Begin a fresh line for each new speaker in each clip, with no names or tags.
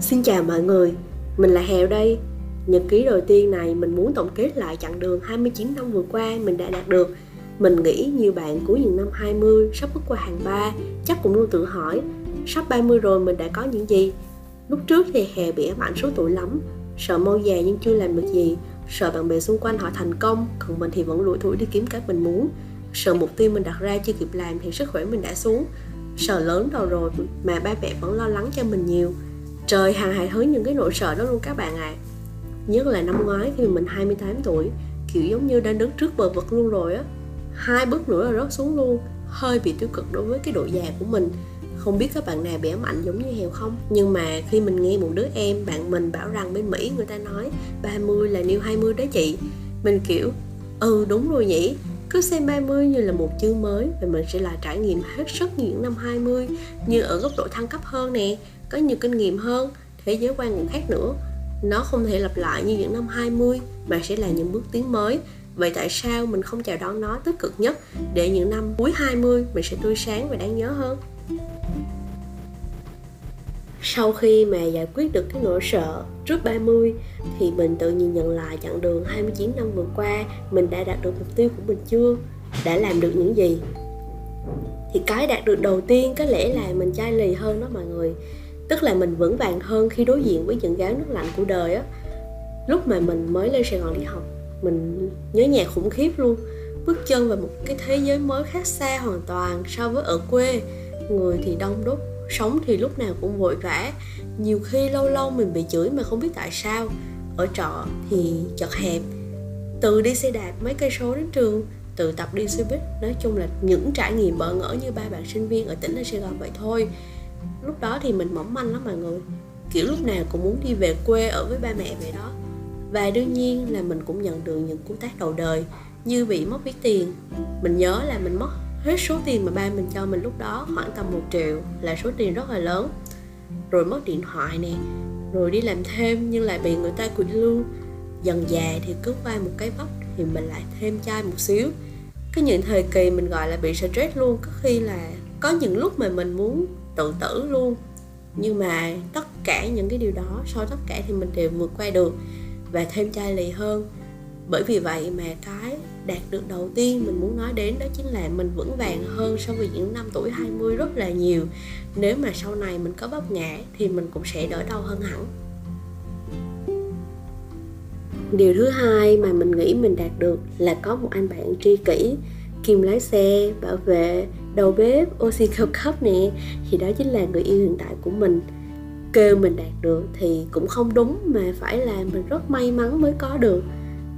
Xin chào mọi người, mình là Hèo đây. Nhật ký đầu tiên này mình muốn tổng kết lại chặng đường 29 năm vừa qua mình đã đạt được. Mình nghĩ nhiều bạn cuối những năm 20 sắp bước qua hàng 3 chắc cũng luôn tự hỏi sắp 30 rồi mình đã có những gì? Lúc trước thì Hèo bị ám ảnh số tuổi lắm, sợ mau già nhưng chưa làm được gì, sợ bạn bè xung quanh họ thành công, còn mình thì vẫn lủi thủi đi kiếm cái mình muốn. Sợ mục tiêu mình đặt ra chưa kịp làm thì sức khỏe mình đã xuống. Sợ lớn đầu rồi mà ba mẹ vẫn lo lắng cho mình nhiều trời hàng hài hứa những cái nỗi sợ đó luôn các bạn ạ. À. nhất là năm ngoái khi mình 28 tuổi, kiểu giống như đang đứng trước bờ vực luôn rồi á. Hai bước nữa là rớt xuống luôn, hơi bị tiêu cực đối với cái độ già của mình. Không biết các bạn nào bị ám ảnh giống như hèo không? Nhưng mà khi mình nghe một đứa em, bạn mình bảo rằng bên Mỹ người ta nói 30 là new 20 đó chị. Mình kiểu ừ đúng rồi nhỉ. Cứ xem 30 như là một chương mới và mình sẽ là trải nghiệm hết sức những năm 20 như ở góc độ thăng cấp hơn nè có nhiều kinh nghiệm hơn, thế giới quan cũng khác nữa nó không thể lặp lại như những năm 20 mà sẽ là những bước tiến mới Vậy tại sao mình không chào đón nó tích cực nhất để những năm cuối 20 mình sẽ tươi sáng và đáng nhớ hơn? Sau khi mà giải quyết được cái nỗi sợ trước 30 thì mình tự nhìn nhận lại chặng đường 29 năm vừa qua mình đã đạt được mục tiêu của mình chưa? Đã làm được những gì? Thì cái đạt được đầu tiên có lẽ là mình chai lì hơn đó mọi người tức là mình vững vàng hơn khi đối diện với những gáo nước lạnh của đời á. Lúc mà mình mới lên sài gòn đi học, mình nhớ nhà khủng khiếp luôn. Bước chân vào một cái thế giới mới khác xa hoàn toàn so với ở quê. Người thì đông đúc, sống thì lúc nào cũng vội vã. Nhiều khi lâu lâu mình bị chửi mà không biết tại sao. Ở trọ thì chật hẹp. Từ đi xe đạp mấy cây số đến trường, tự tập đi xe buýt. Nói chung là những trải nghiệm bỡ ngỡ như ba bạn sinh viên ở tỉnh lên sài gòn vậy thôi lúc đó thì mình mỏng manh lắm mọi người. Kiểu lúc nào cũng muốn đi về quê ở với ba mẹ vậy đó. Và đương nhiên là mình cũng nhận được những cú tác đầu đời như bị mất ví tiền. Mình nhớ là mình mất hết số tiền mà ba mình cho mình lúc đó, khoảng tầm một triệu là số tiền rất là lớn. Rồi mất điện thoại nè, rồi đi làm thêm nhưng lại bị người ta quỵt lương dần già thì cứ vai một cái vóc thì mình lại thêm chai một xíu. Cái những thời kỳ mình gọi là bị stress luôn, có khi là có những lúc mà mình muốn tự tử luôn. Nhưng mà tất cả những cái điều đó, sau tất cả thì mình đều vượt qua được và thêm chai lì hơn. Bởi vì vậy mà cái đạt được đầu tiên mình muốn nói đến đó chính là mình vững vàng hơn so với những năm tuổi 20 rất là nhiều. Nếu mà sau này mình có vấp ngã thì mình cũng sẽ đỡ đau hơn hẳn. Điều thứ hai mà mình nghĩ mình đạt được là có một anh bạn tri kỷ, kim lái xe bảo vệ đầu bếp oxy cao cấp nè. Thì đó chính là người yêu hiện tại của mình. Kêu mình đạt được thì cũng không đúng mà phải là mình rất may mắn mới có được.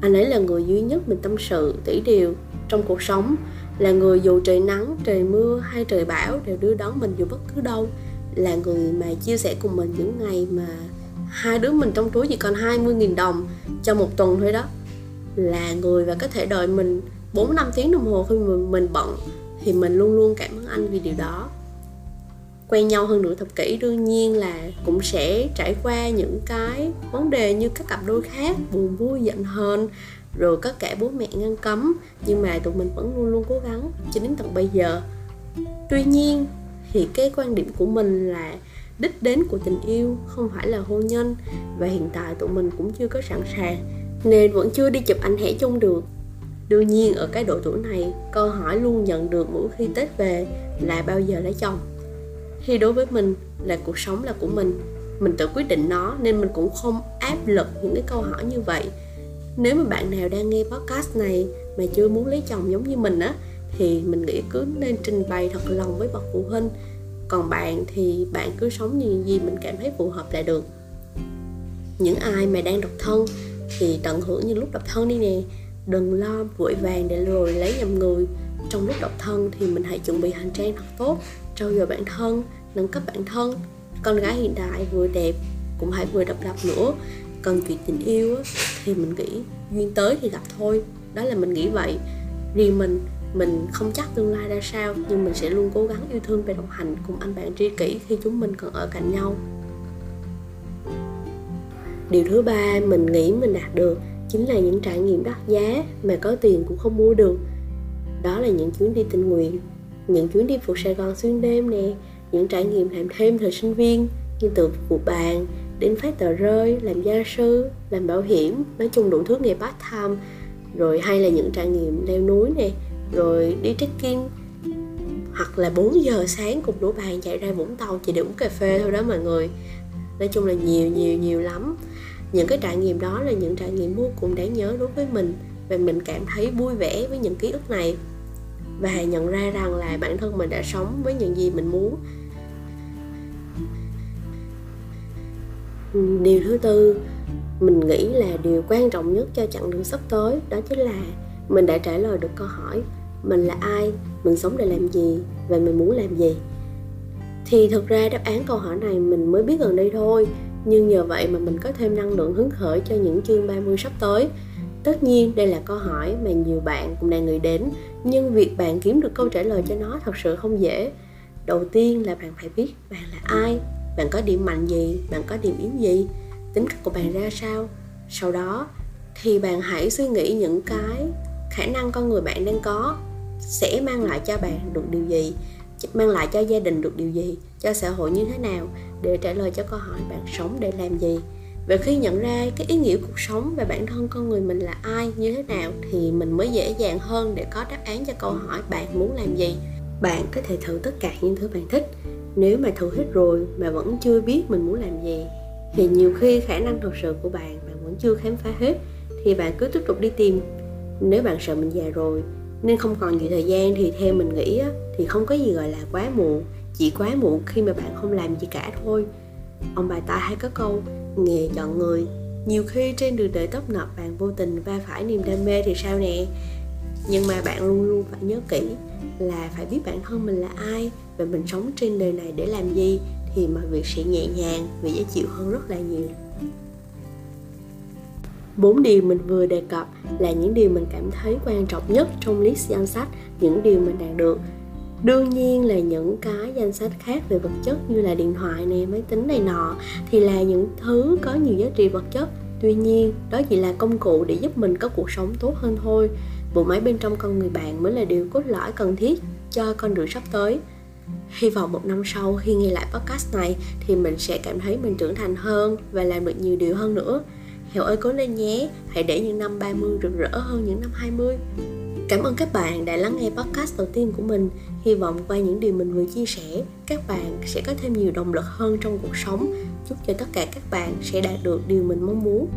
Anh ấy là người duy nhất mình tâm sự tỉ điều trong cuộc sống. Là người dù trời nắng trời mưa hay trời bão đều đưa đón mình dù bất cứ đâu. Là người mà chia sẻ cùng mình những ngày mà hai đứa mình trong túi chỉ còn 20.000 đồng cho một tuần thôi đó. Là người và có thể đợi mình 4 năm tiếng đồng hồ khi mình, mình bận thì mình luôn luôn cảm ơn anh vì điều đó. Quen nhau hơn nửa thập kỷ đương nhiên là cũng sẽ trải qua những cái vấn đề như các cặp đôi khác, buồn vui, giận hờn, rồi có cả bố mẹ ngăn cấm, nhưng mà tụi mình vẫn luôn luôn cố gắng cho đến tận bây giờ. Tuy nhiên thì cái quan điểm của mình là đích đến của tình yêu, không phải là hôn nhân, và hiện tại tụi mình cũng chưa có sẵn sàng, nên vẫn chưa đi chụp ảnh hẻ chung được đương nhiên, ở cái độ tuổi này, câu hỏi luôn nhận được mỗi khi tết về là bao giờ lấy chồng. Thì đối với mình là cuộc sống là của mình mình tự quyết định nó nên mình cũng không áp lực những cái câu hỏi như vậy. Nếu mà bạn nào đang nghe podcast này mà chưa muốn lấy chồng giống như mình á, thì mình nghĩ cứ nên trình bày thật lòng với bậc phụ huynh. Còn bạn thì bạn cứ sống như gì mình cảm thấy phù hợp là được. Những ai mà đang độc thân thì tận hưởng như lúc độc thân đi nè đừng lo, vội vàng để rồi lấy nhầm người. Trong lúc độc thân thì mình hãy chuẩn bị hành trang thật tốt, trau dồi bản thân, nâng cấp bản thân. Con gái hiện đại vừa đẹp cũng hãy vừa độc lập nữa. Cần chuyện tình yêu thì mình nghĩ duyên tới thì gặp thôi. Đó là mình nghĩ vậy. Riêng mình mình không chắc tương lai ra sao, nhưng mình sẽ luôn cố gắng yêu thương và đồng hành cùng anh bạn tri kỷ khi chúng mình còn ở cạnh nhau. Điều thứ ba, mình nghĩ mình đạt được chính là những trải nghiệm đắt giá mà có tiền cũng không mua được. Đó là những chuyến đi tình nguyện, những chuyến đi phụ sài gòn xuyên đêm nè, những trải nghiệm làm thêm thời sinh viên như từ phụ bàn đến phát tờ rơi, làm gia sư, làm bảo hiểm, nói chung đủ thứ nghề part time. Rồi hay là những trải nghiệm leo núi nè, rồi đi trekking, hoặc là 4 giờ sáng cùng đủ bàn chạy ra Vũng Tàu chỉ để uống cà phê thôi đó mọi người. Nói chung là nhiều nhiều nhiều lắm những cái trải nghiệm đó là những trải nghiệm vô cùng đáng nhớ đối với mình và mình cảm thấy vui vẻ với những ký ức này và nhận ra rằng là bản thân mình đã sống với những gì mình muốn. Điều thứ tư, mình nghĩ là điều quan trọng nhất cho chặng đường sắp tới đó chính là mình đã trả lời được câu hỏi, mình là ai, mình sống để làm gì và mình muốn làm gì. Thì thực ra đáp án câu hỏi này mình mới biết gần đây thôi nhưng nhờ vậy mà mình có thêm năng lượng hứng khởi cho những chương 30 sắp tới. Tất nhiên đây là câu hỏi mà nhiều bạn cũng đang nghĩ đến Nhưng việc bạn kiếm được câu trả lời cho nó thật sự không dễ. Đầu tiên là bạn phải biết bạn là ai Bạn có điểm mạnh gì, bạn có điểm yếu gì Tính cách của bạn ra sao. Sau đó thì bạn hãy suy nghĩ những cái khả năng con người bạn đang có Sẽ mang lại cho bạn được điều gì. Mang lại cho gia đình được điều gì? Cho xã hội như thế nào? Để trả lời cho câu hỏi bạn sống để làm gì? Và khi nhận ra cái ý nghĩa cuộc sống và bản thân con người mình là ai, như thế nào, thì mình mới dễ dàng hơn để có đáp án cho câu hỏi bạn muốn làm gì. Bạn có thể thử tất cả những thứ bạn thích. Nếu mà thử hết rồi mà vẫn chưa biết mình muốn làm gì, thì nhiều khi khả năng thực sự của bạn bạn vẫn chưa khám phá hết, thì bạn cứ tiếp tục đi tìm. Nếu bạn sợ mình già rồi nên không còn nhiều thời gian thì theo mình nghĩ thì không có gì gọi là quá muộn. Chỉ quá muộn khi mà bạn không làm gì cả thôi. Ông bà ta hay có câu, nghề chọn người. Nhiều khi trên đường đời tấp nập, bạn vô tình va phải niềm đam mê thì sao nè? Nhưng mà bạn luôn luôn phải nhớ kỹ là phải biết bản thân mình là ai và mình sống trên đời này để làm gì thì mọi việc sẽ nhẹ nhàng và dễ chịu hơn rất là nhiều bốn điều mình vừa đề cập là những điều mình cảm thấy quan trọng nhất trong list danh sách, những điều mình đạt được. Đương nhiên là những cái danh sách khác về vật chất như là điện thoại này máy tính này nọ thì là những thứ có nhiều giá trị vật chất. Tuy nhiên, đó chỉ là công cụ để giúp mình có cuộc sống tốt hơn thôi. Bộ máy bên trong con người bạn mới là điều cốt lõi cần thiết cho con đường sắp tới. Hy vọng một năm sau khi nghe lại podcast này thì mình sẽ cảm thấy mình trưởng thành hơn và làm được nhiều điều hơn nữa. Hèo ơi cố lên nhé, hãy để những năm 30 rực rỡ hơn những năm 20 Cảm ơn các bạn đã lắng nghe podcast đầu tiên của mình. Hy vọng qua những điều mình vừa chia sẻ, các bạn sẽ có thêm nhiều động lực hơn trong cuộc sống. Chúc cho tất cả các bạn sẽ đạt được điều mình mong muốn.